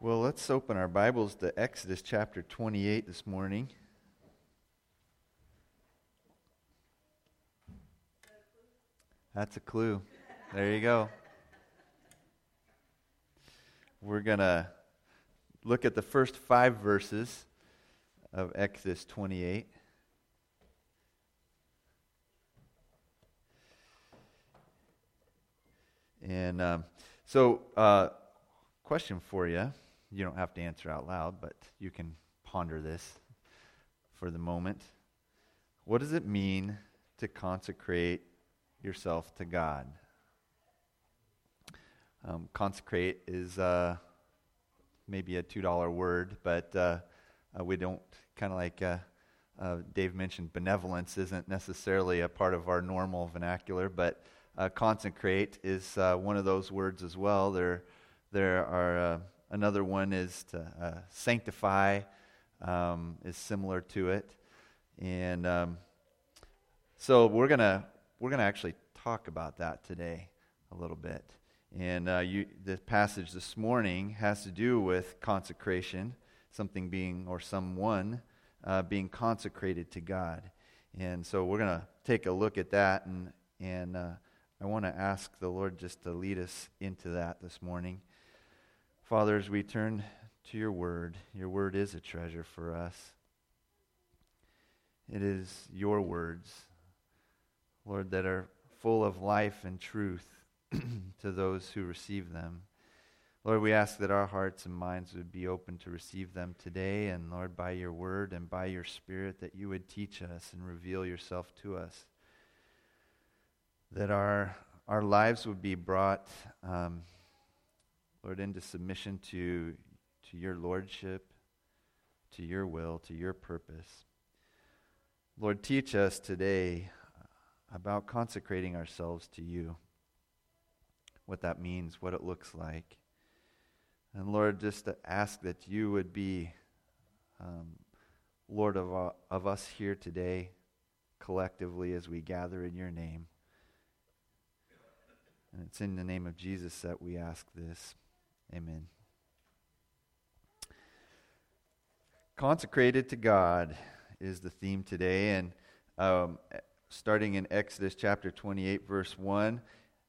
Well, let's open our Bibles to Exodus chapter 28 this morning. That's a clue. There you go. We're going to look at the first five verses of Exodus 28. And um, so, uh, question for you. You don't have to answer out loud, but you can ponder this for the moment. What does it mean to consecrate yourself to God? Um, consecrate is uh, maybe a $2 word, but uh, uh, we don't, kind of like uh, uh, Dave mentioned, benevolence isn't necessarily a part of our normal vernacular, but uh, consecrate is one of those words as well. There, there are another one is to sanctify, um, is similar to it. And um, so we're going to we're to actually talk about that today a little bit. And uh, you, the passage this morning has to do with consecration, something being or someone uh, being consecrated to God. And so we're going to take a look at that, and, and uh, I want to ask the Lord just to lead us into that this morning. Father, as we turn to your word, your word is a treasure for us. It is your words, Lord, that are full of life and truth to those who receive them. Lord, we ask that our hearts and minds would be open to receive them today, and Lord, by your word and by your spirit, that you would teach us and reveal yourself to us. That our, our lives would be brought, um, Lord, into submission to, to your lordship, to your will, to your purpose. Lord, teach us today about consecrating ourselves to you, what that means, what it looks like. And Lord, just to ask that you would be um, Lord of, uh, of us here today, collectively, as we gather in your name. And it's in the name of Jesus that we ask this. Amen. Consecrated to God is the theme today. And um, starting in Exodus chapter 28, verse 1.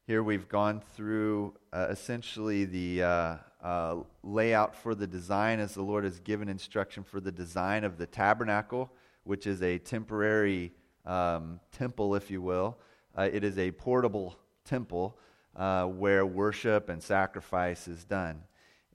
Here we've gone through uh, essentially the uh, uh, layout for the design as the Lord has given instruction for the design of the tabernacle, which is a temporary um, temple, if you will. Uh, it is a portable temple uh, where worship and sacrifice is done.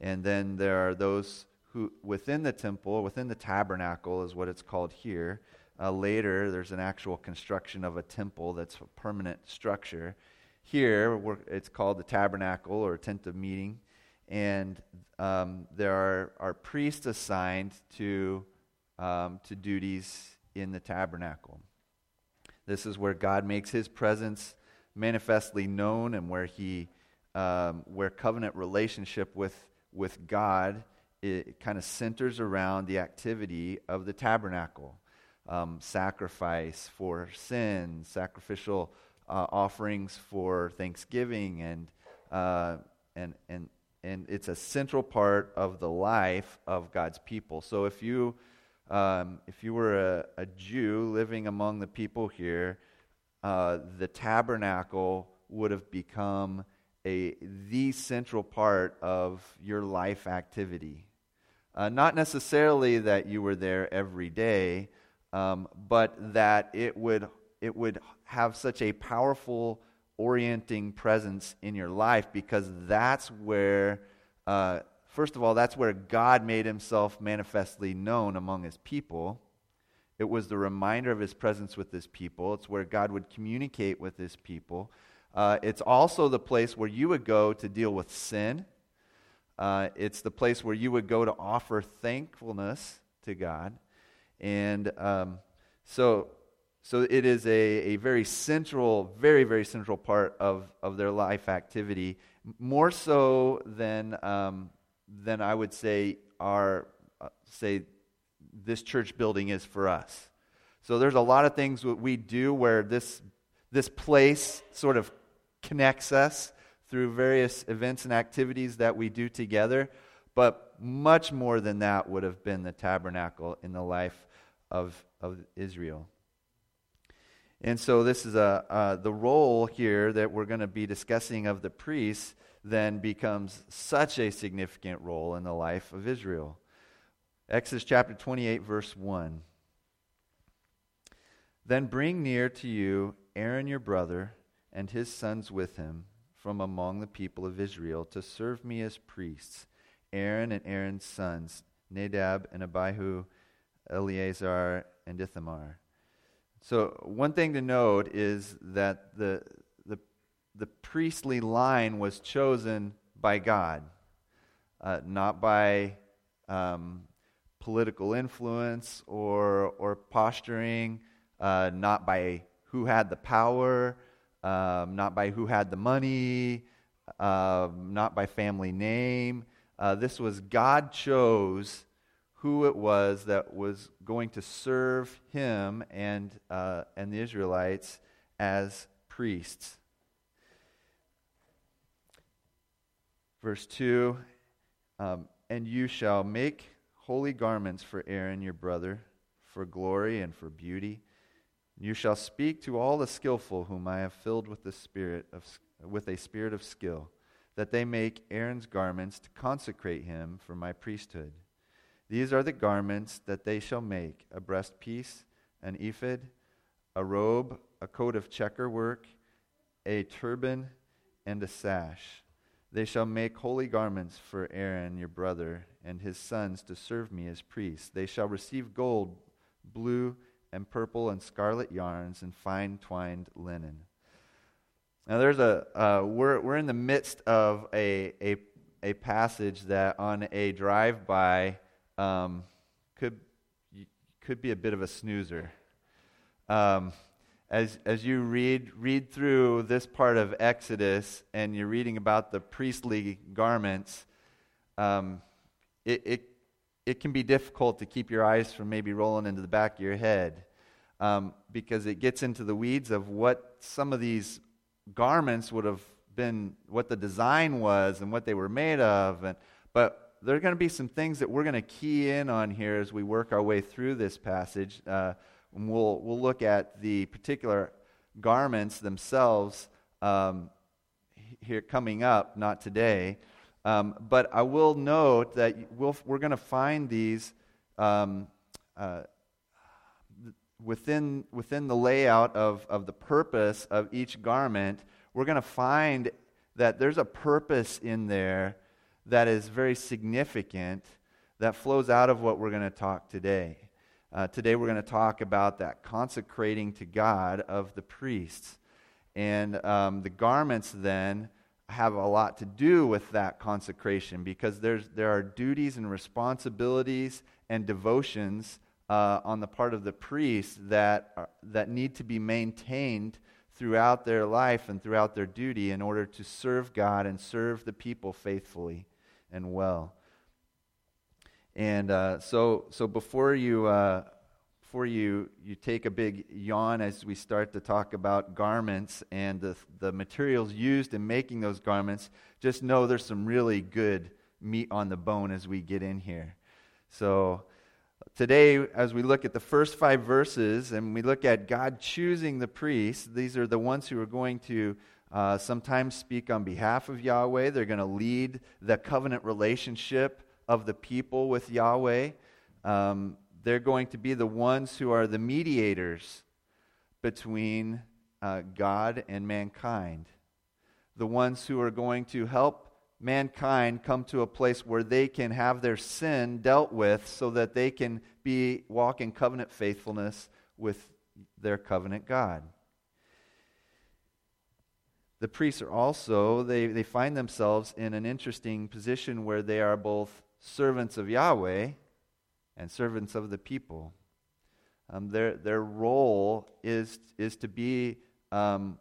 And then there are those who, within the temple, within the tabernacle, is what it's called here, uh, later, there's an actual construction of a temple that's a permanent structure. Here, it's called the tabernacle or tent of meeting, and um, there are, are priests assigned to, um, to duties in the tabernacle. This is where God makes his presence manifestly known and where he um, where covenant relationship with, with God it kind of centers around the activity of the tabernacle um, sacrifice for sin, sacrificial uh, offerings for thanksgiving, and, uh, and, and, and it's a central part of the life of God's people. So if you, um, if you were a, a, Jew living among the people here, uh, the tabernacle would have become a, the central part of your life activity. Uh, not necessarily that you were there every day, um, but that it would, it would have such a powerful orienting presence in your life because that's where, uh, first of all, that's where God made himself manifestly known among his people. It was the reminder of his presence with his people. It's where God would communicate with his people. Uh, it's also the place where you would go to deal with sin. Uh, it's the place where you would go to offer thankfulness to God. And um, so, so it is a, a very central, very, very central part of, of their life activity, more so than, um, than I would say our, uh, say, this church building is for us. So there's a lot of things that we do where this, this place sort of connects us through various events and activities that we do together. but much more than that would have been the tabernacle in the life of, of Israel. And so, this is a, uh, the role here that we're going to be discussing of the priests then becomes such a significant role in the life of Israel. Exodus chapter 28, verse 1. Then bring near to you Aaron your brother and his sons with him from among the people of Israel to serve me as priests. Aaron and Aaron's sons, Nadab and Abihu, Eleazar and Ithamar. So, one thing to note is that the, the, the priestly line was chosen by God, uh, not by um, political influence or, or posturing, uh, not by who had the power, um, not by who had the money, uh, not by family name. Uh, this was God chose who it was that was going to serve him and, uh, and the Israelites as priests. Verse 2 um, And you shall make holy garments for Aaron your brother, for glory and for beauty. You shall speak to all the skillful whom I have filled with the spirit of, with a spirit of skill, that they make Aaron's garments to consecrate him for my priesthood. These are the garments that they shall make a breastpiece, an ephod, a robe, a coat of checker work, a turban, and a sash. They shall make holy garments for Aaron your brother and his sons to serve me as priests. They shall receive gold, blue, and purple and scarlet yarns and fine twined linen. Now, there's a, uh, we're, we're in the midst of a, a, a passage that on a drive by um, could, could be a bit of a snoozer. Um, as, as you read, read through this part of Exodus and you're reading about the priestly garments, um, it, it, it can be difficult to keep your eyes from maybe rolling into the back of your head um, because it gets into the weeds of what some of these garments would have been, what the design was and what they were made of. And, but there are going to be some things that we're going to key in on here as we work our way through this passage. Uh, we'll, we'll look at the particular garments themselves um, here coming up, not today. Um, but I will note that we'll, we're going to find these um, uh, within, within the layout of, of the purpose of each garment. We're going to find that there's a purpose in there that is very significant that flows out of what we're going to talk today. Uh, today we're going to talk about that consecrating to God of the priests. And um, the garments then have a lot to do with that consecration because there's, there are duties and responsibilities and devotions uh, on the part of the priests that, are, that need to be maintained throughout their life and throughout their duty in order to serve God and serve the people faithfully and well. And uh, so, so before you uh, before you you take a big yawn as we start to talk about garments and the the materials used in making those garments, just know there's some really good meat on the bone as we get in here. So today, as we look at the first five verses and we look at God choosing the priests, these are the ones who are going to uh, sometimes speak on behalf of Yahweh. They're going to lead the covenant relationship of the people with Yahweh. Um, they're going to be the ones who are the mediators between uh, God and mankind. The ones who are going to help mankind come to a place where they can have their sin dealt with so that they can be walk in covenant faithfulness with their covenant God the priests are also, they, they find themselves in an interesting position where they are both servants of Yahweh and servants of the people. Um, their, their role is, is to be um,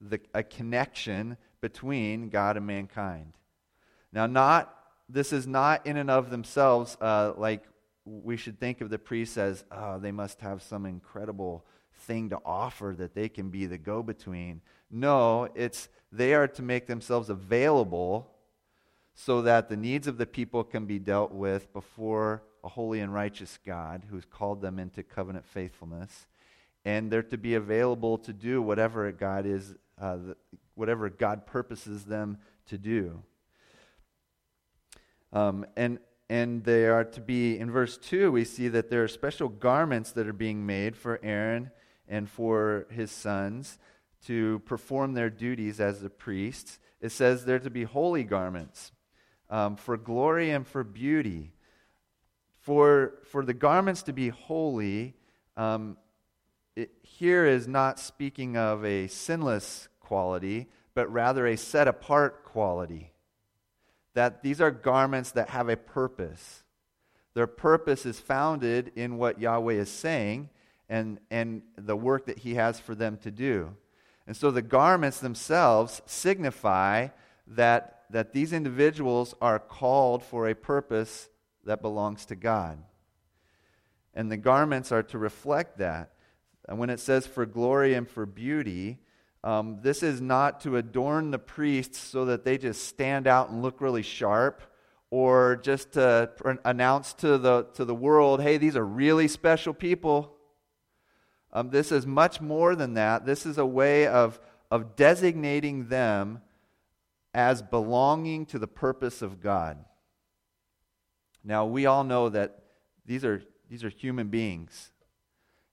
the, a connection between God and mankind. Now, not this is not in and of themselves uh, like we should think of the priests as oh, they must have some incredible thing to offer that they can be the go between. No, it's they are to make themselves available so that the needs of the people can be dealt with before a holy and righteous God who's called them into covenant faithfulness. And they're to be available to do whatever God is, uh, whatever God purposes them to do. Um, and and they are to be in verse 2 we see that there are special garments that are being made for aaron and for his sons to perform their duties as the priests it says they're to be holy garments um, for glory and for beauty for, for the garments to be holy um, it, here is not speaking of a sinless quality but rather a set apart quality that these are garments that have a purpose. Their purpose is founded in what Yahweh is saying and, and the work that He has for them to do. And so the garments themselves signify that, that these individuals are called for a purpose that belongs to God. And the garments are to reflect that. And when it says for glory and for beauty, um, this is not to adorn the priests so that they just stand out and look really sharp or just to announce to the, to the world, hey, these are really special people. Um, this is much more than that. This is a way of, of designating them as belonging to the purpose of God. Now, we all know that these are, these are human beings,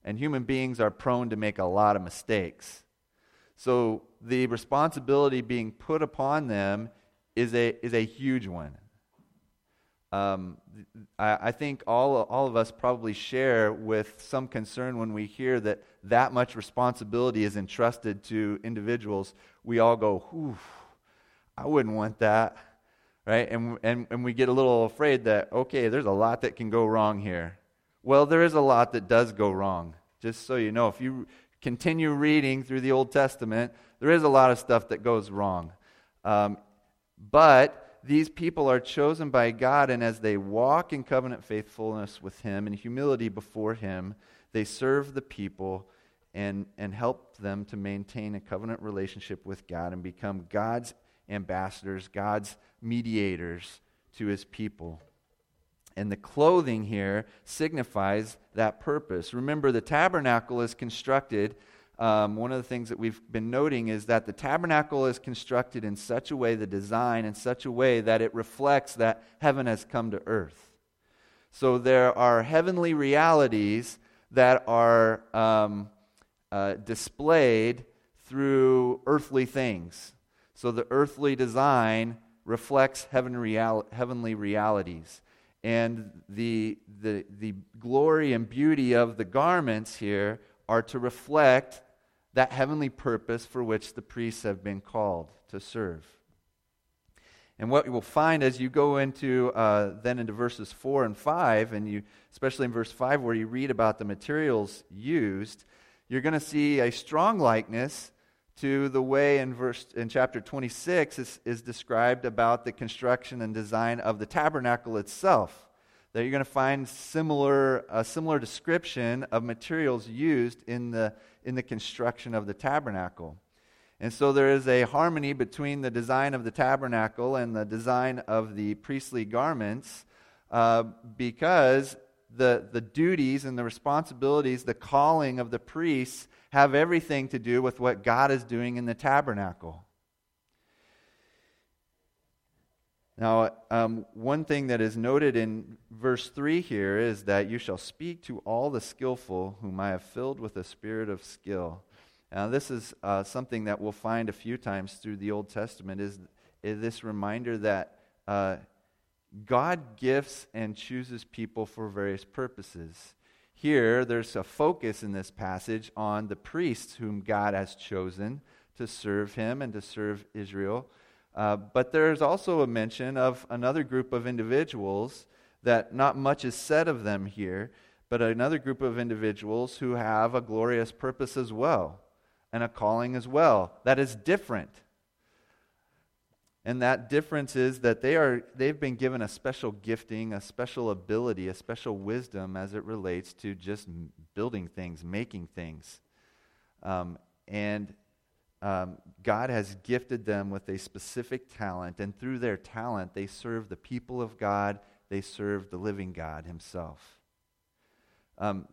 and human beings are prone to make a lot of mistakes. So the responsibility being put upon them is a, is a huge one. Um, I, I, think all, all of us probably share with some concern when we hear that that much responsibility is entrusted to individuals. We all go, I wouldn't want that. Right? And, and, and we get a little afraid that, okay, there's a lot that can go wrong here. Well, there is a lot that does go wrong. Just so you know, if you, continue reading through the Old Testament, there is a lot of stuff that goes wrong. Um, but these people are chosen by God, and as they walk in covenant faithfulness with Him and humility before Him, they serve the people and, and help them to maintain a covenant relationship with God and become God's ambassadors, God's mediators to His people. And the clothing here signifies that purpose. Remember, the tabernacle is constructed. Um, one of the things that we've been noting is that the tabernacle is constructed in such a way, the design in such a way that it reflects that heaven has come to earth. So there are heavenly realities that are um, uh, displayed through earthly things. So the earthly design reflects heaven real- heavenly realities and the, the, the glory and beauty of the garments here are to reflect that heavenly purpose for which the priests have been called to serve. And what you will find as you go into uh, then into verses 4 and 5, and you, especially in verse 5 where you read about the materials used, you're going to see a strong likeness to the way in verse in chapter 26 is, is described about the construction and design of the tabernacle itself that you're going to find similar a similar description of materials used in the in the construction of the tabernacle. And so there is a harmony between the design of the tabernacle and the design of the priestly garments uh, because the, the duties and the responsibilities, the calling of the priests have everything to do with what God is doing in the tabernacle. Now, um, one thing that is noted in verse 3 here is that you shall speak to all the skillful whom I have filled with a spirit of skill. Now, this is uh, something that we'll find a few times through the Old Testament is, is this reminder that uh, God gifts and chooses people for various purposes. Here, there's a focus in this passage on the priests whom God has chosen to serve him and to serve Israel. Uh, but there's also a mention of another group of individuals that not much is said of them here, but another group of individuals who have a glorious purpose as well and a calling as well that is different and that difference is that they are, they've been given a special gifting, a special ability, a special wisdom as it relates to just building things, making things. Um, and um, God has gifted them with a specific talent, and through their talent, they serve the people of God, they serve the living God Himself. Um,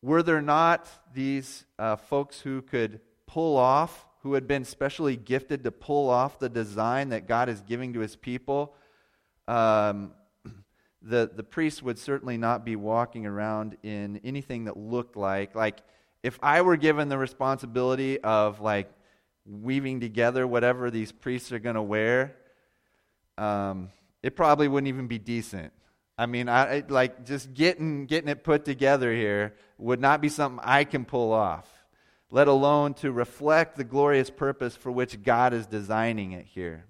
were there not these uh, folks who could pull off, who had been specially gifted to pull off the design that God is giving to His people? Um, the, the priest would certainly not be walking around in anything that looked like, like, if I were given the responsibility of like weaving together whatever these priests are going to wear, um, it probably wouldn't even be decent. I mean, I, like just getting getting it put together here would not be something I can pull off, let alone to reflect the glorious purpose for which God is designing it here.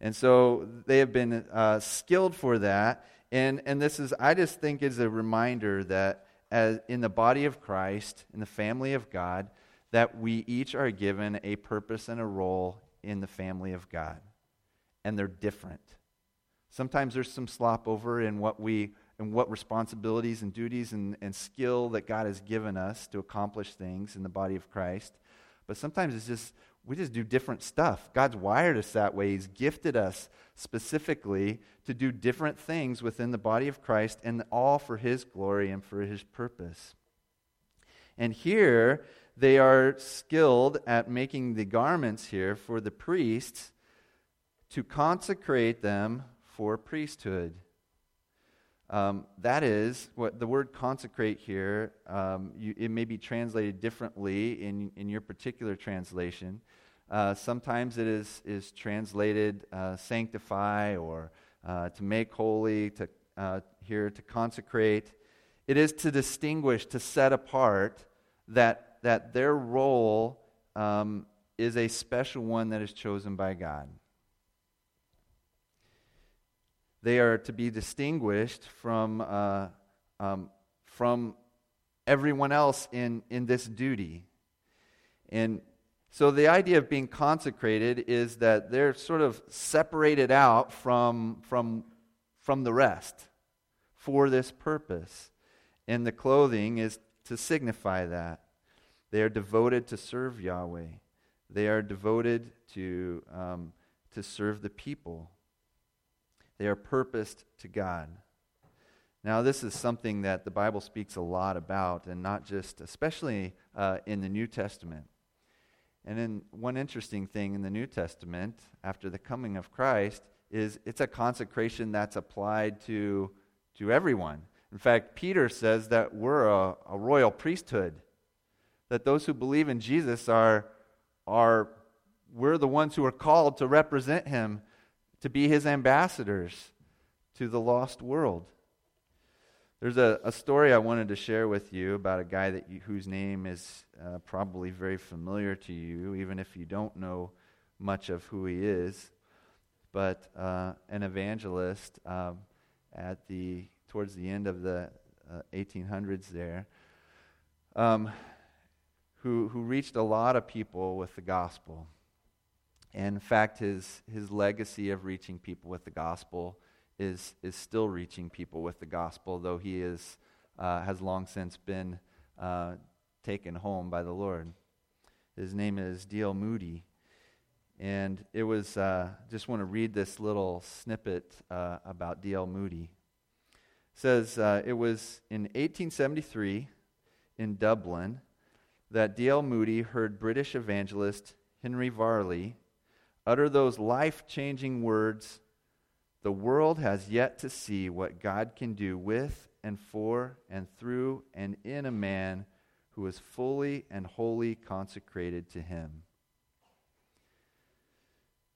And so they have been uh, skilled for that. And, and this is, I just think, is a reminder that as in the body of Christ, in the family of God, that we each are given a purpose and a role in the family of God. And they're different. Sometimes there's some slop over in what we and what responsibilities and duties and, and skill that God has given us to accomplish things in the body of Christ. But sometimes it's just we just do different stuff. God's wired us that way. He's gifted us specifically to do different things within the body of Christ, and all for His glory and for His purpose. And here, they are skilled at making the garments here for the priests to consecrate them for priesthood. Um, that is what the word consecrate here. Um, you, it may be translated differently in in your particular translation. Uh, sometimes it is is translated uh, sanctify or uh, to make holy. To uh, here to consecrate. It is to distinguish, to set apart that that their role um, is a special one that is chosen by God. They are to be distinguished from, uh, um, from everyone else in, in this duty. And so the idea of being consecrated is that they're sort of separated out from, from, from the rest for this purpose. And the clothing is to signify that. They are devoted to serve Yahweh. They are devoted to, um, to serve the people. They are purposed to God. Now, this is something that the Bible speaks a lot about, and not just, especially uh, in the New Testament. And then, one interesting thing in the New Testament, after the coming of Christ, is it's a consecration that's applied to, to everyone. In fact, Peter says that we're a, a royal priesthood, that those who believe in Jesus are, are, we're the ones who are called to represent him to be his ambassadors to the lost world. There's a, a story I wanted to share with you about a guy that you, whose name is uh, probably very familiar to you, even if you don't know much of who he is. But uh, an evangelist um, at the towards the end of the uh, 1800s there, um, who who reached a lot of people with the gospel. And in fact, his, his legacy of reaching people with the gospel is, is still reaching people with the gospel, though he is, uh, has long since been uh, taken home by the Lord. His name is D.L. Moody. And it was, uh, just want to read this little snippet uh, about D.L. Moody. It says, uh, it was in 1873 in Dublin that D.L. Moody heard British evangelist Henry Varley utter those life changing words The world has yet to see what God can do with and for and through and in a man who is fully and wholly consecrated to Him.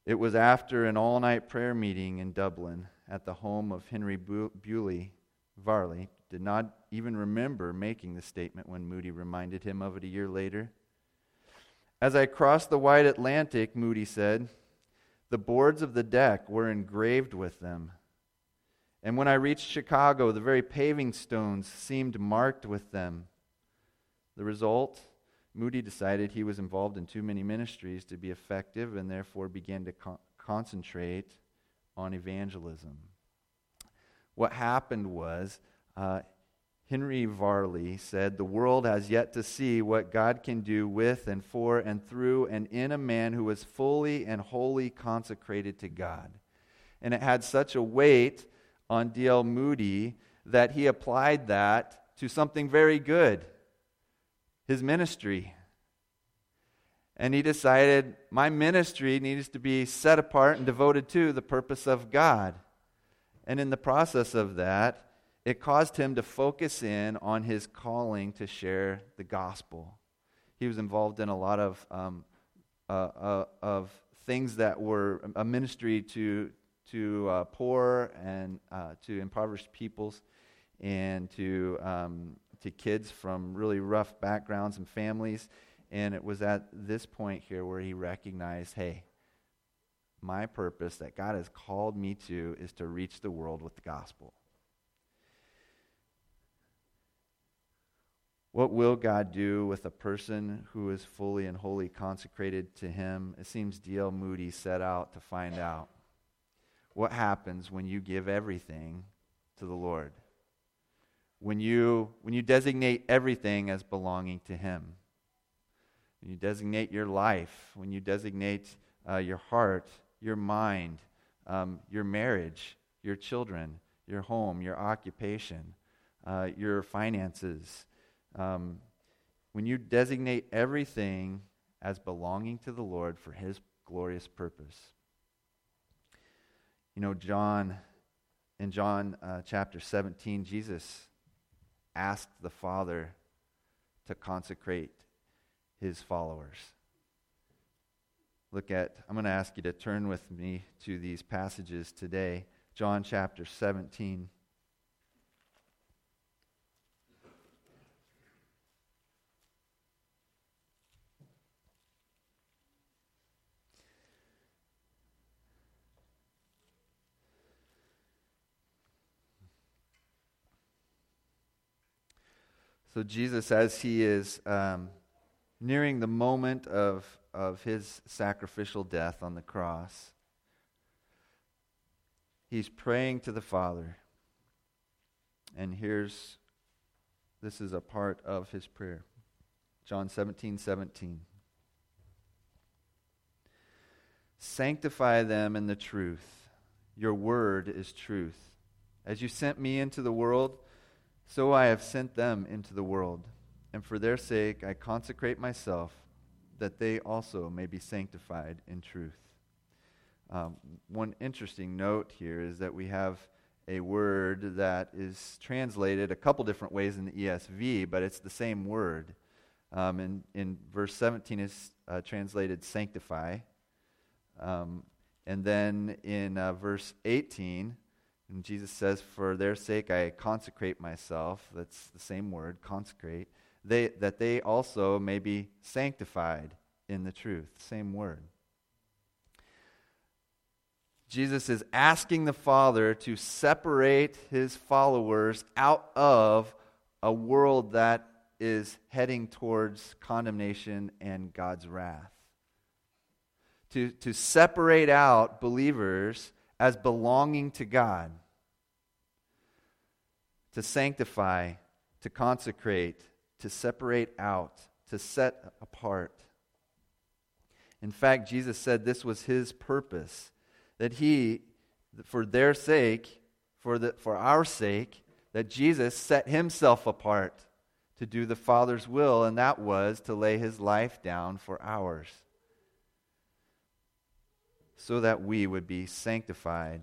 It was after an all night prayer meeting in Dublin at the home of Henry Bewley, Varley did not even remember making the statement when Moody reminded him of it a year later. As I crossed the wide Atlantic, Moody said, the boards of the deck were engraved with them. And when I reached Chicago, the very paving stones seemed marked with them. The result Moody decided he was involved in too many ministries to be effective and therefore began to co- concentrate on evangelism. What happened was uh, Henry Varley said, The world has yet to see what God can do with and for and through and in a man who is fully and wholly consecrated to God. And it had such a weight on D.L. Moody that he applied that to something very good his ministry. And he decided, My ministry needs to be set apart and devoted to the purpose of God. And in the process of that, it caused him to focus in on his calling to share the gospel. He was involved in a lot of, um, uh, uh, of things that were a ministry to, to uh, poor and uh, to impoverished peoples and to, um, to kids from really rough backgrounds and families. And it was at this point here where he recognized hey, my purpose that God has called me to is to reach the world with the gospel. What will God do with a person who is fully and wholly consecrated to Him? It seems D.L. Moody set out to find out. What happens when you give everything to the Lord? When you, when you designate everything as belonging to Him? When you designate your life, when you designate uh, your heart, your mind, um, your marriage, your children, your home, your occupation, uh, your finances, um, when you designate everything as belonging to the Lord for His glorious purpose. You know, John, in John uh, chapter 17, Jesus asked the Father to consecrate His followers. Look at, I'm going to ask you to turn with me to these passages today. John chapter 17. So, Jesus, as he is um, nearing the moment of, of his sacrificial death on the cross, he's praying to the Father. And here's this is a part of his prayer John 17 17. Sanctify them in the truth. Your word is truth. As you sent me into the world, so I have sent them into the world, and for their sake I consecrate myself, that they also may be sanctified in truth. Um, one interesting note here is that we have a word that is translated a couple different ways in the ESV, but it's the same word. Um, in, in verse 17 is uh, translated sanctify. Um, and then in uh, verse 18, and Jesus says, For their sake I consecrate myself. That's the same word, consecrate. They, that they also may be sanctified in the truth. Same word. Jesus is asking the Father to separate his followers out of a world that is heading towards condemnation and God's wrath. To, to separate out believers as belonging to God, to sanctify, to consecrate, to separate out, to set apart. In fact, Jesus said this was his purpose that he, for their sake, for, the, for our sake, that Jesus set himself apart to do the Father's will, and that was to lay his life down for ours so that we would be sanctified,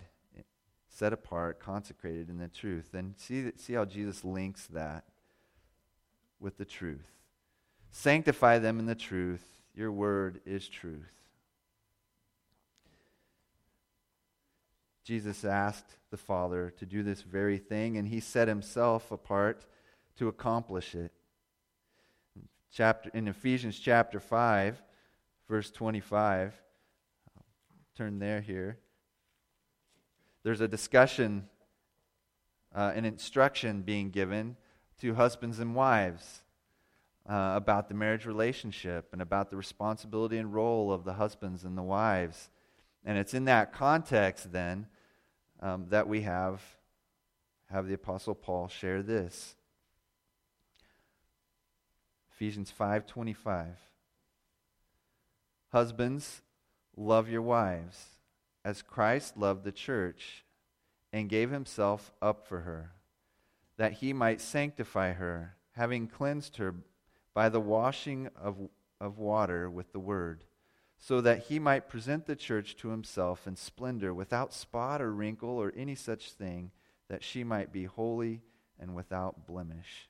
set apart, consecrated in the truth. And see, see how Jesus links that with the truth. Sanctify them in the truth. Your word is truth. Jesus asked the Father to do this very thing, and he set himself apart to accomplish it. Chapter, in Ephesians chapter 5, verse 25, turn there here. There's a discussion, uh, an instruction being given to husbands and wives uh, about the marriage relationship and about the responsibility and role of the husbands and the wives. And it's in that context then um, that we have, have the Apostle Paul share this. Ephesians 5:25. Husbands, love your wives as Christ loved the church and gave himself up for her, that he might sanctify her, having cleansed her by the washing of, of water with the word, so that he might present the church to himself in splendor, without spot or wrinkle or any such thing, that she might be holy and without blemish.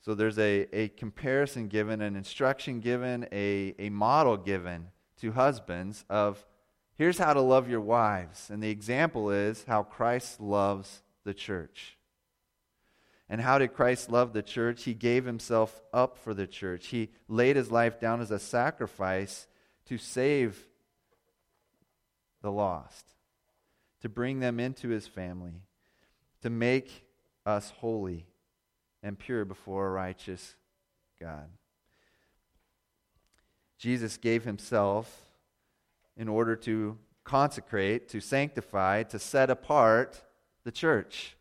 So there's a, a comparison given, an instruction given, a, a model given to husbands of here's how to love your wives. And the example is how Christ loves the church. And how did Christ love the church? He gave himself up for the church. He laid his life down as a sacrifice to save the lost, to bring them into his family, to make us holy and pure before a righteous God. Jesus gave himself in order to consecrate, to sanctify, to set apart the church.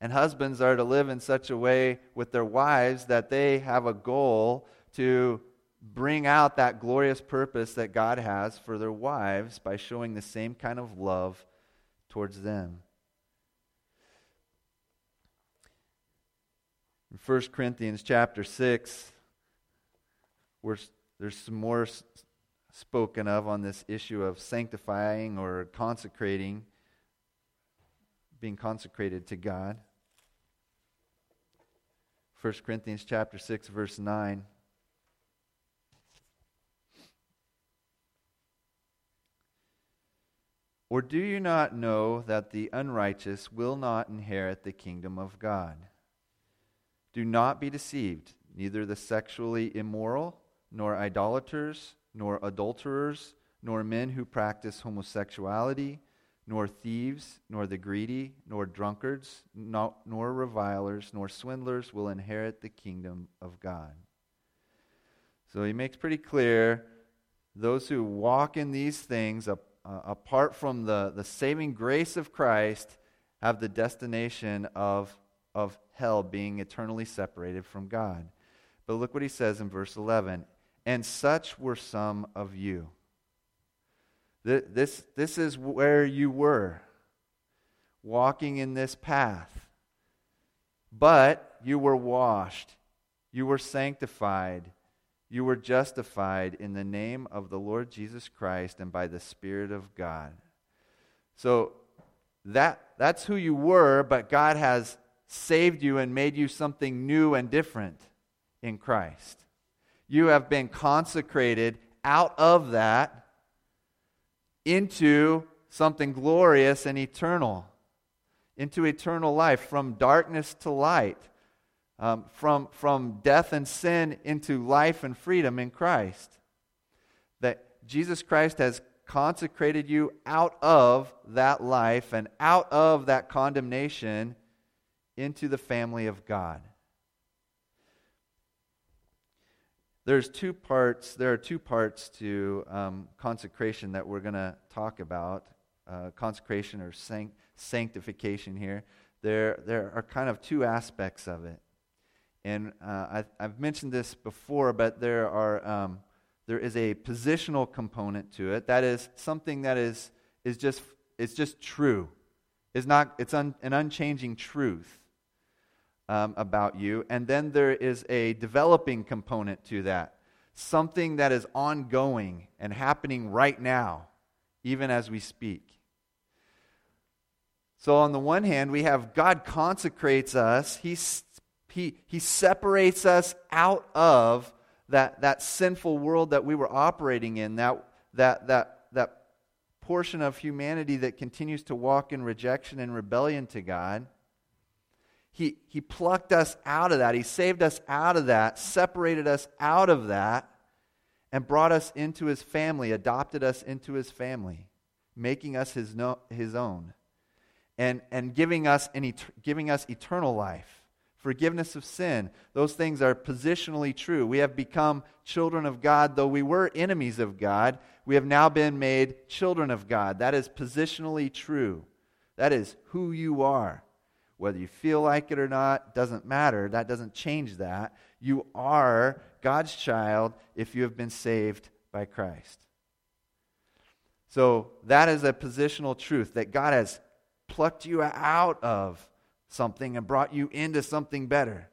And husbands are to live in such a way with their wives that they have a goal to bring out that glorious purpose that God has for their wives by showing the same kind of love towards them. In 1 Corinthians chapter 6, where there's some more spoken of on this issue of sanctifying or consecrating, being consecrated to God. 1 Corinthians chapter 6 verse 9 Or do you not know that the unrighteous will not inherit the kingdom of God? Do not be deceived. Neither the sexually immoral, nor idolaters, nor adulterers, nor men who practice homosexuality, nor thieves, nor the greedy, nor drunkards, nor, nor revilers, nor swindlers will inherit the kingdom of God. So he makes pretty clear those who walk in these things uh, apart from the, the saving grace of Christ have the destination of, of hell, being eternally separated from God. But look what he says in verse 11 and such were some of you. This, this is where you were, walking in this path. But you were washed, you were sanctified, you were justified in the name of the Lord Jesus Christ and by the Spirit of God. So that, that's who you were, but God has saved you and made you something new and different in Christ. You have been consecrated out of that into something glorious and eternal, into eternal life, from darkness to light, um, from, from death and sin into life and freedom in Christ. That Jesus Christ has consecrated you out of that life and out of that condemnation into the family of God. There's two parts. There are two parts to um, consecration that we're going to talk about. Uh, consecration or sanct- sanctification here. There, there are kind of two aspects of it, and uh, I, have mentioned this before, but there are um, there is a positional component to it. That is something that is is just it's just true. Is not it's un, an unchanging truth um, about you. And then there is a developing component to that, something that is ongoing and happening right now, even as we speak. So, on the one hand, we have God consecrates us, He, he, he separates us out of that, that sinful world that we were operating in, that, that, that, that portion of humanity that continues to walk in rejection and rebellion to God. He, he plucked us out of that. He saved us out of that, separated us out of that, and brought us into his family, adopted us into his family, making us his, no, his own, and, and giving, us an et- giving us eternal life, forgiveness of sin. Those things are positionally true. We have become children of God, though we were enemies of God. We have now been made children of God. That is positionally true. That is who you are. Whether you feel like it or not, doesn't matter. That doesn't change that. You are God's child if you have been saved by Christ. So that is a positional truth that God has plucked you out of something and brought you into something better.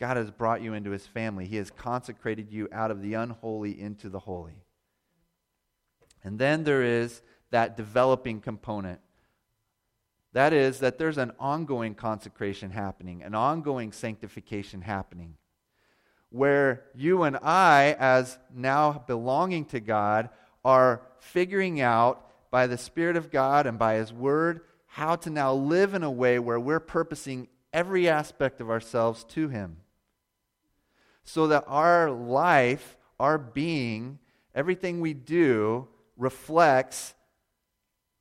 God has brought you into his family. He has consecrated you out of the unholy into the holy. And then there is that developing component. That is, that there's an ongoing consecration happening, an ongoing sanctification happening, where you and I, as now belonging to God, are figuring out by the Spirit of God and by His Word how to now live in a way where we're purposing every aspect of ourselves to Him. So that our life, our being, everything we do reflects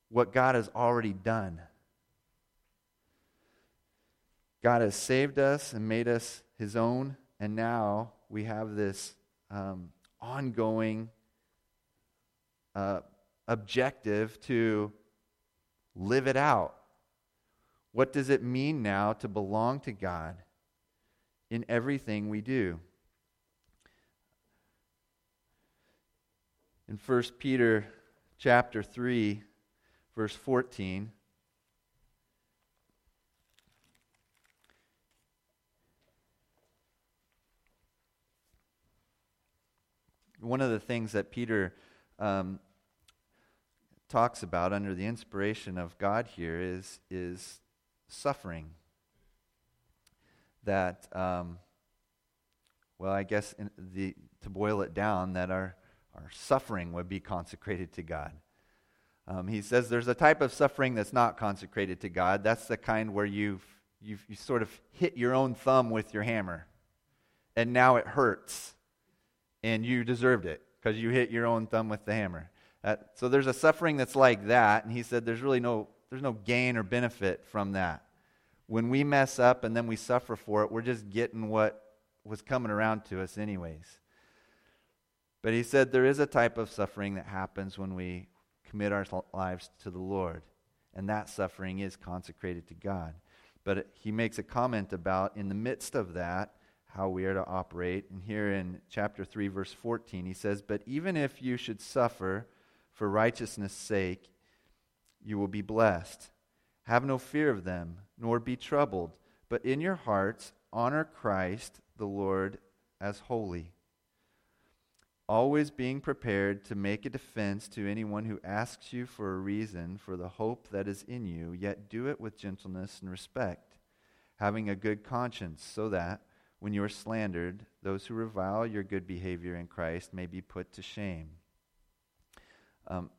what God has already done. God has saved us and made us His own, and now we have this um, ongoing uh, objective to live it out. What does it mean now to belong to God in everything we do? In 1 Peter chapter 3 verse 14 One of the things that Peter um, talks about under the inspiration of God here is, is suffering. That, um, well, I guess the, to boil it down, that our, our suffering would be consecrated to God. Um, he says there's a type of suffering that's not consecrated to God. That's the kind where you've, you've you sort of hit your own thumb with your hammer, and now it hurts, and you deserved it because you hit your own thumb with the hammer. So there's a suffering that's like that, and he said there's really no there's no gain or benefit from that. When we mess up and then we suffer for it, we're just getting what was coming around to us anyways. But he said there is a type of suffering that happens when we commit our lives to the Lord, and that suffering is consecrated to God. But he makes a comment about in the midst of that how we are to operate. And here in chapter 3 verse 14 he says, "But even if you should suffer for righteousness' sake, you will be blessed. Have no fear of them, nor be troubled, but in your hearts honor Christ the Lord as holy. Always being prepared to make a defense to anyone who asks you for a reason for the hope that is in you, yet do it with gentleness and respect, having a good conscience, so that, when you are slandered, those who revile your good behavior in Christ may be put to shame. Um,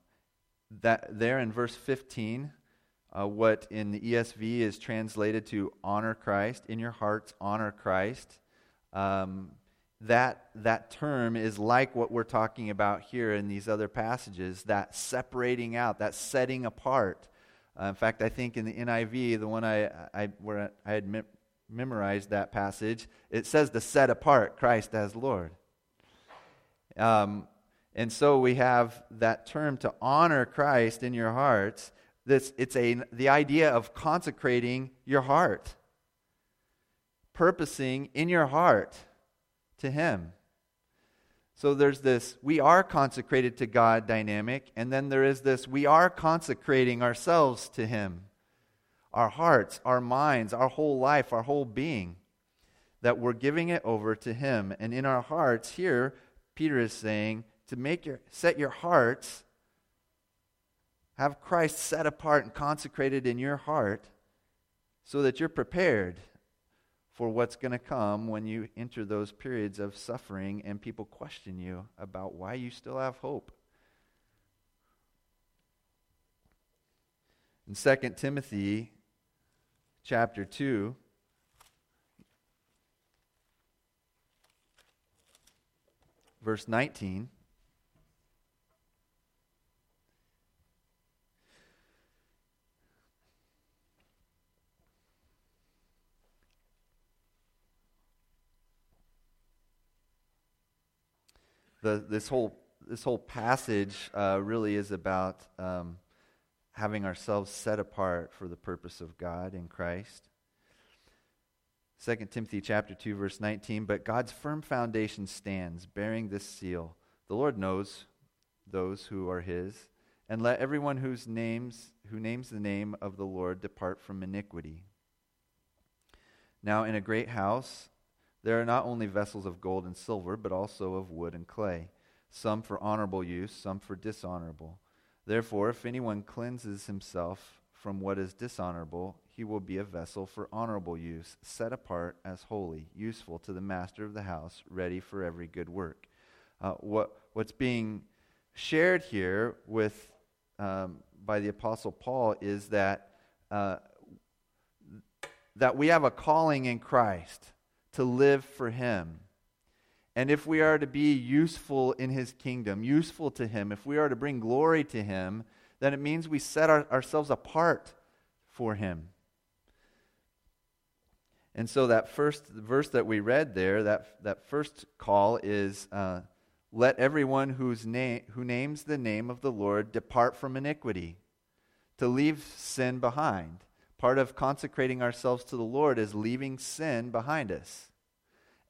that there in verse 15, uh, what in the ESV is translated to honor Christ, in your hearts, honor Christ. Um, that, that term is like what we're talking about here in these other passages that separating out, that setting apart. Uh, in fact, I think in the NIV, the one I, I, where I had memorized that passage, it says to set apart Christ as Lord. Um, and so we have that term to honor Christ in your hearts. This, it's a, the idea of consecrating your heart, purposing in your heart to Him. So there's this we are consecrated to God dynamic, and then there is this we are consecrating ourselves to Him. Our hearts, our minds, our whole life, our whole being, that we're giving it over to Him. And in our hearts, here, Peter is saying, to make your set your hearts have Christ set apart and consecrated in your heart so that you're prepared for what's going to come when you enter those periods of suffering and people question you about why you still have hope. In 2 Timothy chapter 2, verse 19, the, this whole this whole passage uh, really is about um, having ourselves set apart for the purpose of God in Christ. 2 Timothy chapter 2 verse 19, but God's firm foundation stands bearing this seal. The Lord knows those who are his, and let everyone whose names who names the name of the Lord depart from iniquity. Now in a great house there are not only vessels of gold and silver, but also of wood and clay, some for honorable use, some for dishonorable. Therefore, if anyone cleanses himself from what is dishonorable, he will be a vessel for honorable use, set apart as holy, useful to the master of the house, ready for every good work. Uh, what, what's being shared here with, um, by the Apostle Paul is that, uh, that we have a calling in Christ to live for Him. And if we are to be useful in His kingdom, useful to Him, if we are to bring glory to Him, then it means we set our, ourselves apart for Him. And so that first verse that we read there, that, that first call is uh, let everyone who names the name of the Lord depart from iniquity, to leave sin behind. Part of consecrating ourselves to the Lord is leaving sin behind us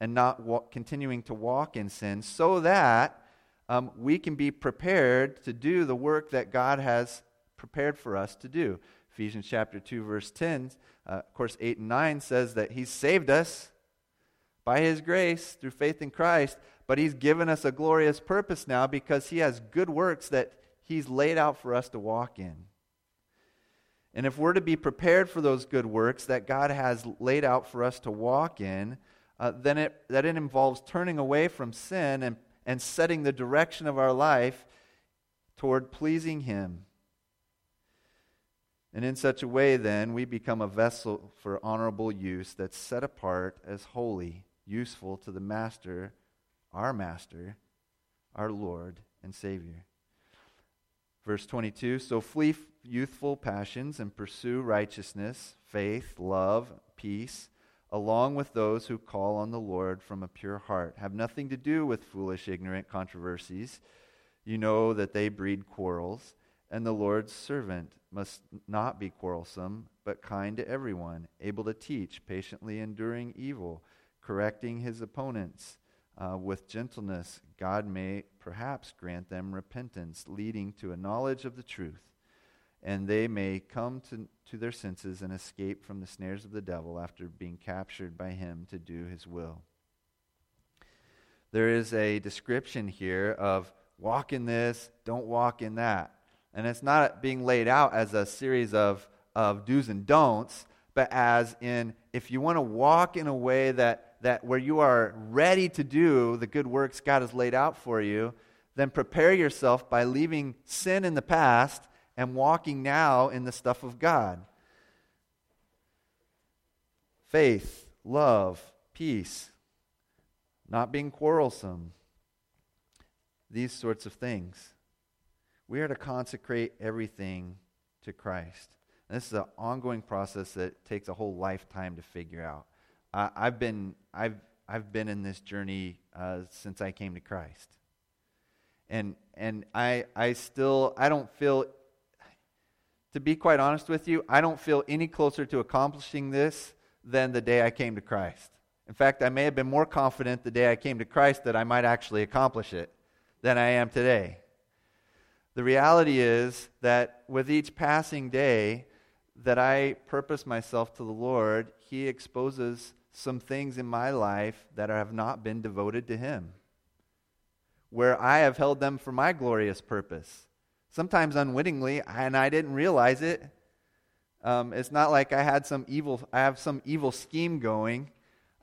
and not wa- continuing to walk in sin so that um, we can be prepared to do the work that God has prepared for us to do. Ephesians chapter 2, verse 10, uh, of course, 8 and 9 says that He's saved us by His grace through faith in Christ, but He's given us a glorious purpose now because He has good works that He's laid out for us to walk in. And if we're to be prepared for those good works that God has laid out for us to walk in, uh, then it, that it involves turning away from sin and, and setting the direction of our life toward pleasing Him. And in such a way, then, we become a vessel for honorable use that's set apart as holy, useful to the Master, our Master, our Lord and Savior. Verse 22 So flee youthful passions and pursue righteousness, faith, love, peace, along with those who call on the Lord from a pure heart. Have nothing to do with foolish, ignorant controversies. You know that they breed quarrels, and the Lord's servant must not be quarrelsome, but kind to everyone, able to teach, patiently enduring evil, correcting his opponents. Uh, with gentleness, God may perhaps grant them repentance, leading to a knowledge of the truth, and they may come to, to their senses and escape from the snares of the devil after being captured by him to do his will. There is a description here of walk in this, don't walk in that. And it's not being laid out as a series of, of do's and don'ts, but as in if you want to walk in a way that, that where you are ready to do the good works God has laid out for you, then prepare yourself by leaving sin in the past and walking now in the stuff of God. Faith, love, peace, not being quarrelsome, these sorts of things. We are to consecrate everything to Christ. And this is an ongoing process that takes a whole lifetime to figure out. I've been I've I've been in this journey uh, since I came to Christ, and and I I still I don't feel. To be quite honest with you, I don't feel any closer to accomplishing this than the day I came to Christ. In fact, I may have been more confident the day I came to Christ that I might actually accomplish it than I am today. The reality is that with each passing day that I purpose myself to the Lord, He exposes some things in my life that have not been devoted to Him, where I have held them for my glorious purpose. Sometimes unwittingly, and I didn't realize it. Um, it's not like I had some evil, I have some evil scheme going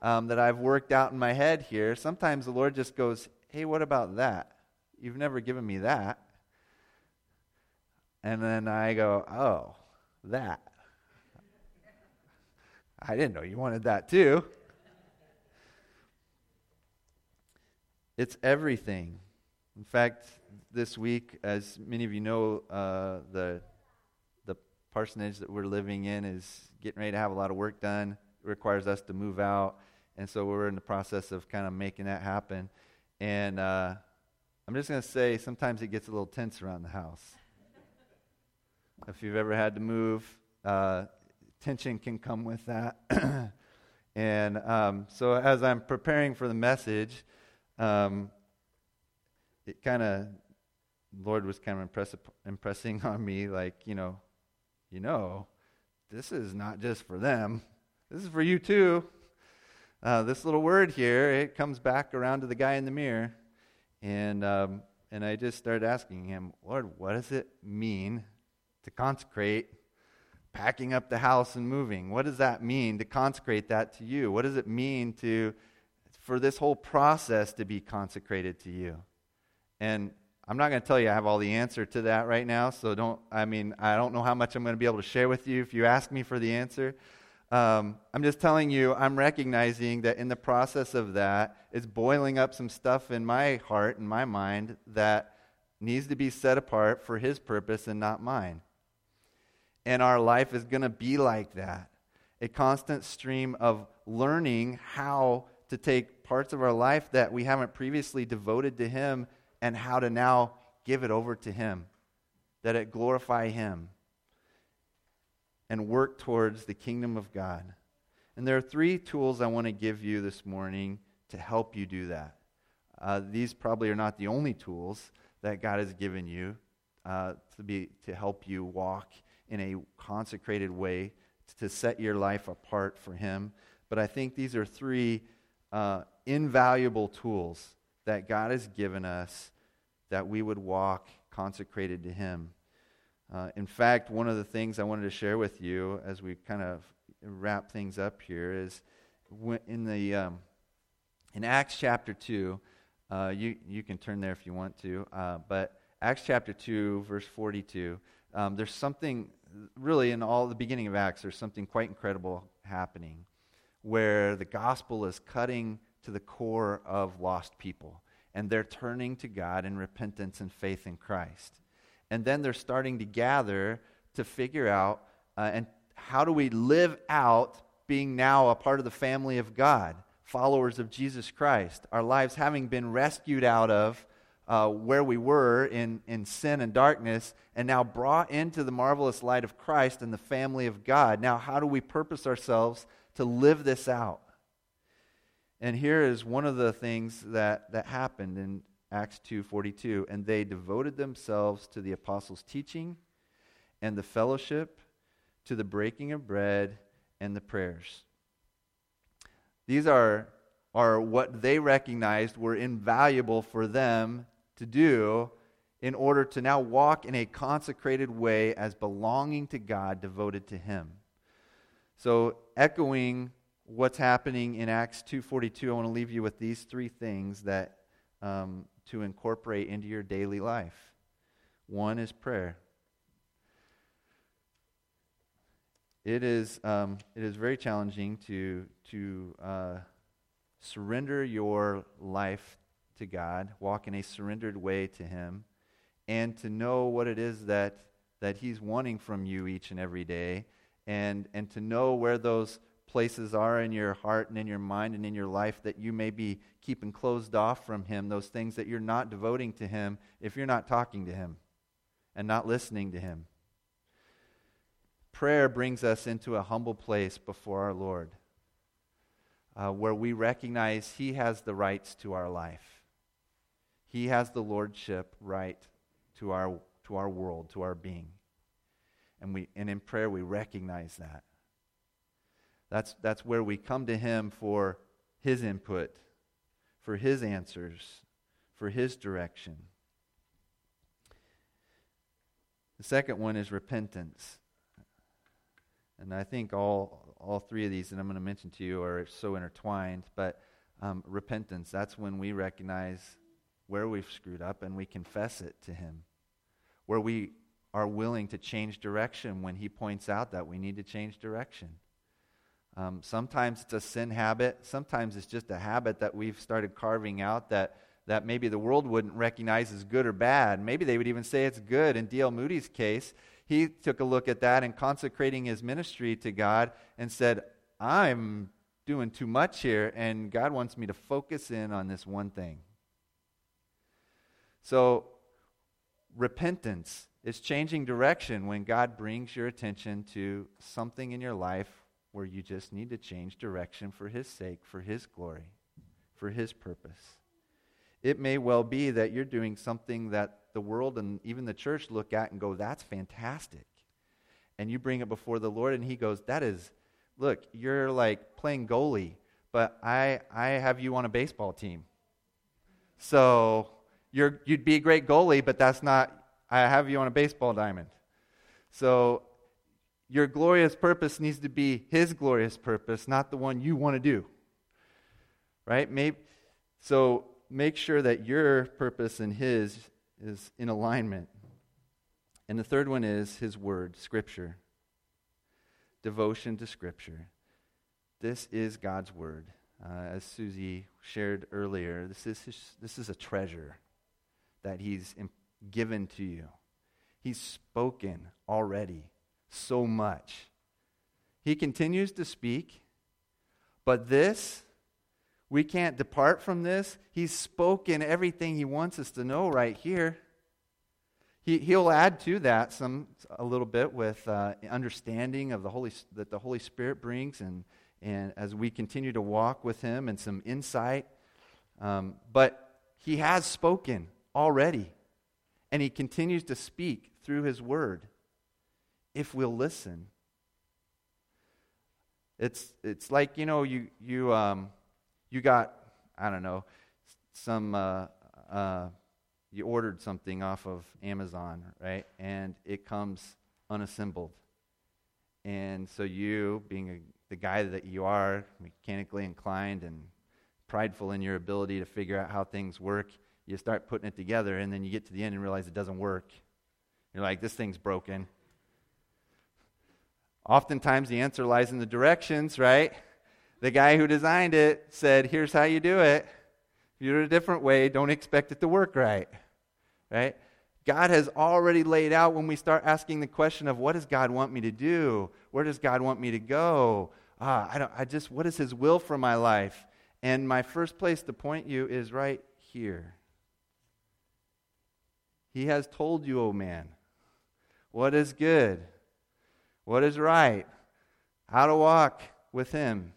um, that I've worked out in my head here. Sometimes the Lord just goes, Hey, what about that? You've never given me that. And then I go, oh, that. I didn't know you wanted that too. It's everything. In fact, this week, as many of you know, uh, the the parsonage that we're living in is getting ready to have a lot of work done. It requires us to move out, and so we're in the process of kind of making that happen. And uh, I'm just going to say, sometimes it gets a little tense around the house. If you've ever had to move, uh, tension can come with that. And um, so as I'm preparing for the message, um, it kind of, Lord was kind of impress, impressing on me, like, you know, you know, this is not just for them. This is for you too. Uh, this little word here, it comes back around to the guy in the mirror. And, um, and I just started asking him, Lord, what does it mean to consecrate packing up the house and moving? What does that mean to consecrate that to you? What does it mean to, for this whole process to be consecrated to you? And I'm not going to tell you I have all the answer to that right now, so don't, I mean, I don't know how much I'm going to be able to share with you if you ask me for the answer. Um, I'm just telling you, I'm recognizing that in the process of that, it's boiling up some stuff in my heart and my mind that needs to be set apart for His purpose and not mine. And our life is going to be like that a constant stream of learning how to take parts of our life that we haven't previously devoted to Him and how to now give it over to Him, that it glorify Him and work towards the kingdom of God. And there are three tools I want to give you this morning to help you do that. Uh, these probably are not the only tools that God has given you uh, to, be, to help you walk in a consecrated way, to set your life apart for Him. But I think these are three uh, invaluable tools that God has given us that we would walk consecrated to Him. Uh, in fact, one of the things I wanted to share with you as we kind of wrap things up here is in the um, in Acts chapter two. Uh, you you can turn there if you want to, uh, but Acts chapter two, verse forty-two. Um, there's something really in all the beginning of Acts. There's something quite incredible happening, where the gospel is cutting to the core of lost people, and they're turning to God in repentance and faith in Christ and then they're starting to gather to figure out uh, and how do we live out being now a part of the family of God, followers of Jesus Christ, our lives having been rescued out of uh, where we were in, in sin and darkness and now brought into the marvelous light of Christ and the family of God. Now, how do we purpose ourselves to live this out? And here is one of the things that, that happened in Acts 2:42, and they devoted themselves to the apostles' teaching and the fellowship, to the breaking of bread and the prayers. These are, are what they recognized were invaluable for them to do in order to now walk in a consecrated way as belonging to God, devoted to Him. So, echoing what's happening in Acts 2:42, I want to leave you with these three things that um, to incorporate into your daily life. One is prayer. It is, um, it is very challenging to, to uh, surrender your life to God, walk in a surrendered way to Him, and to know what it is that, that He's wanting from you each and every day, and, and to know where those places are in your heart and in your mind and in your life that you may be keeping closed off from Him, those things that you're not devoting to Him if you're not talking to Him and not listening to Him. Prayer brings us into a humble place before our Lord uh, where we recognize He has the rights to our life. He has the lordship right to our, to our world, to our being. And, we, and in prayer, we recognize that. That's, that's where we come to Him for His input, for His answers, for His direction. The second one is repentance. And I think all, all three of these that I'm going to mention to you are so intertwined. But um, repentance, that's when we recognize where we've screwed up and we confess it to Him. Where we are willing to change direction when He points out that we need to change direction. Um, sometimes it's a sin habit. Sometimes it's just a habit that we've started carving out that, that maybe the world wouldn't recognize as good or bad. Maybe they would even say it's good. In D.L. Moody's case, he took a look at that and consecrating his ministry to God and said, I'm doing too much here, and God wants me to focus in on this one thing. So, repentance is changing direction when God brings your attention to something in your life where you just need to change direction for His sake, for His glory, for His purpose. It may well be that you're doing something that the world and even the church look at and go, that's fantastic. And you bring it before the Lord, and He goes, that is, look, you're like playing goalie, but I, I have you on a baseball team. So you're, you'd be a great goalie, but that's not, I have you on a baseball diamond. So your glorious purpose needs to be His glorious purpose, not the one you want to do. Right? Maybe, so make sure that your purpose and His is in alignment. And the third one is His Word, Scripture. Devotion to Scripture. This is God's Word. Uh, as Susie shared earlier, this is, his, this is a treasure that He's given to you. He's spoken already so much. He continues to speak, but this, we can't depart from this. He's spoken everything He wants us to know right here. He, he'll add to that some a little bit with uh, understanding of the Holy that the Holy Spirit brings, and and as we continue to walk with Him, and some insight. Um, but He has spoken already, and He continues to speak through His Word if we'll listen. It's, it's like, you know, you, you, um, you got, I don't know, some, uh, uh, you ordered something off of Amazon, right? And it comes unassembled. And so you, being a, the guy that you are, mechanically inclined and prideful in your ability to figure out how things work, you start putting it together, and then you get to the end and realize it doesn't work. You're like, this thing's broken. Oftentimes, the answer lies in the directions, right? The guy who designed it said, Here's how you do it. If you do it a different way, don't expect it to work right. Right? God has already laid out when we start asking the question of what does God want me to do? Where does God want me to go? Ah, I don't I just what is his will for my life? And my first place to point you is right here. He has told you, O oh man, what is good what is right, how to walk with Him.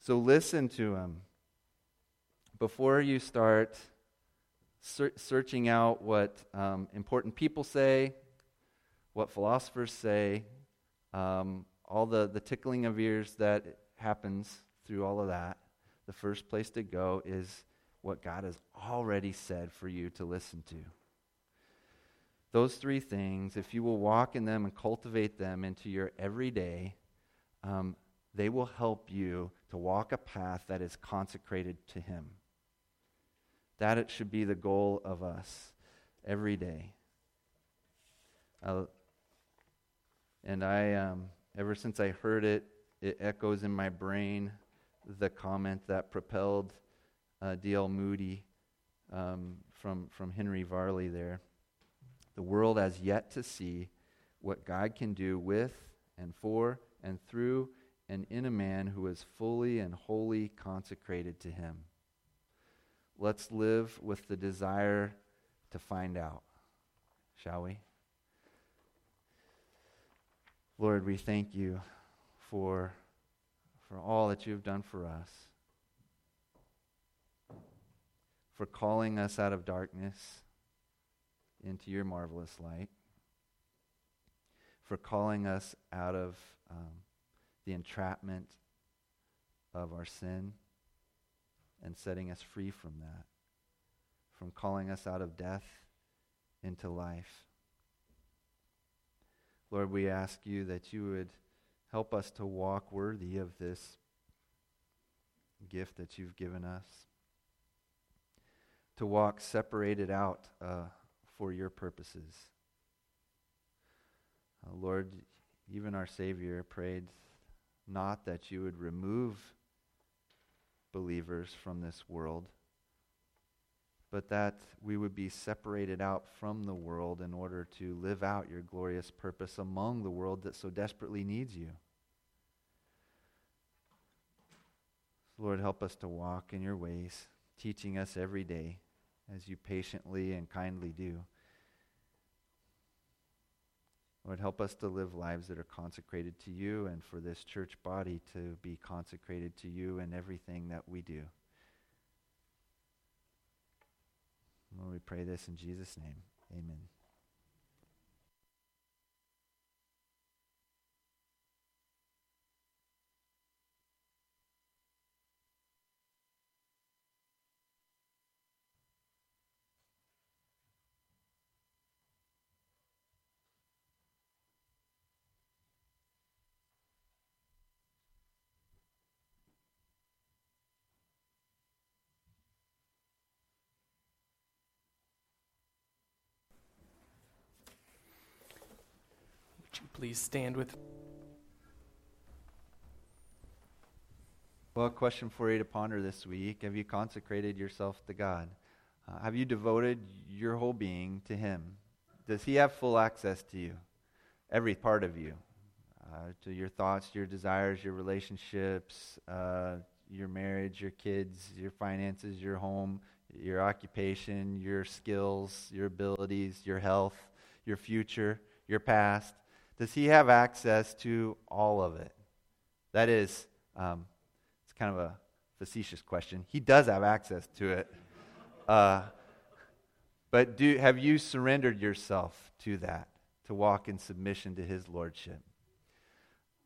So listen to Him. Before you start ser- searching out what um, important people say, what philosophers say, um, all the, the tickling of ears that happens through all of that, the first place to go is what God has already said for you to listen to. Those three things, if you will walk in them and cultivate them into your everyday, um, they will help you to walk a path that is consecrated to Him. That it should be the goal of us every day. Uh, and I, um, ever since I heard it, it echoes in my brain the comment that propelled uh, D.L. Moody um, from, from Henry Varley there. The world has yet to see what God can do with and for and through and in a man who is fully and wholly consecrated to Him. Let's live with the desire to find out, shall we? Lord, we thank you for, for all that you've done for us, for calling us out of darkness into your marvelous light, for calling us out of um, the entrapment of our sin and setting us free from that, from calling us out of death into life. Lord, we ask you that you would help us to walk worthy of this gift that you've given us, to walk separated out. Uh, for your purposes. Uh, Lord, even our Savior prayed not that you would remove believers from this world, but that we would be separated out from the world in order to live out your glorious purpose among the world that so desperately needs you. Lord, help us to walk in your ways, teaching us every day as you patiently and kindly do. Lord, help us to live lives that are consecrated to you and for this church body to be consecrated to you in everything that we do. Lord, we pray this in Jesus' name. Amen. Please stand with. Well, a question for you to ponder this week. Have you consecrated yourself to God? Uh, have you devoted your whole being to Him? Does He have full access to you? Every part of you? Uh, to your thoughts, your desires, your relationships, uh, your marriage, your kids, your finances, your home, your occupation, your skills, your abilities, your health, your future, your past. Does he have access to all of it? That is, um, it's kind of a facetious question. He does have access to it. Uh, but do, have you surrendered yourself to that, to walk in submission to his lordship?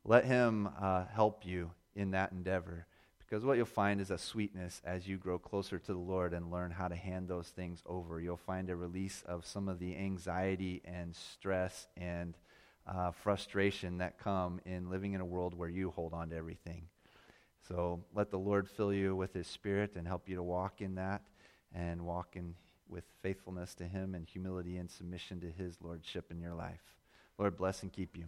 Let him uh, help you in that endeavor. Because what you'll find is a sweetness as you grow closer to the Lord and learn how to hand those things over. You'll find a release of some of the anxiety and stress and uh, frustration that come in living in a world where you hold on to everything. So let the Lord fill you with His Spirit and help you to walk in that and walk in with faithfulness to Him and humility and submission to His Lordship in your life. Lord, bless and keep you.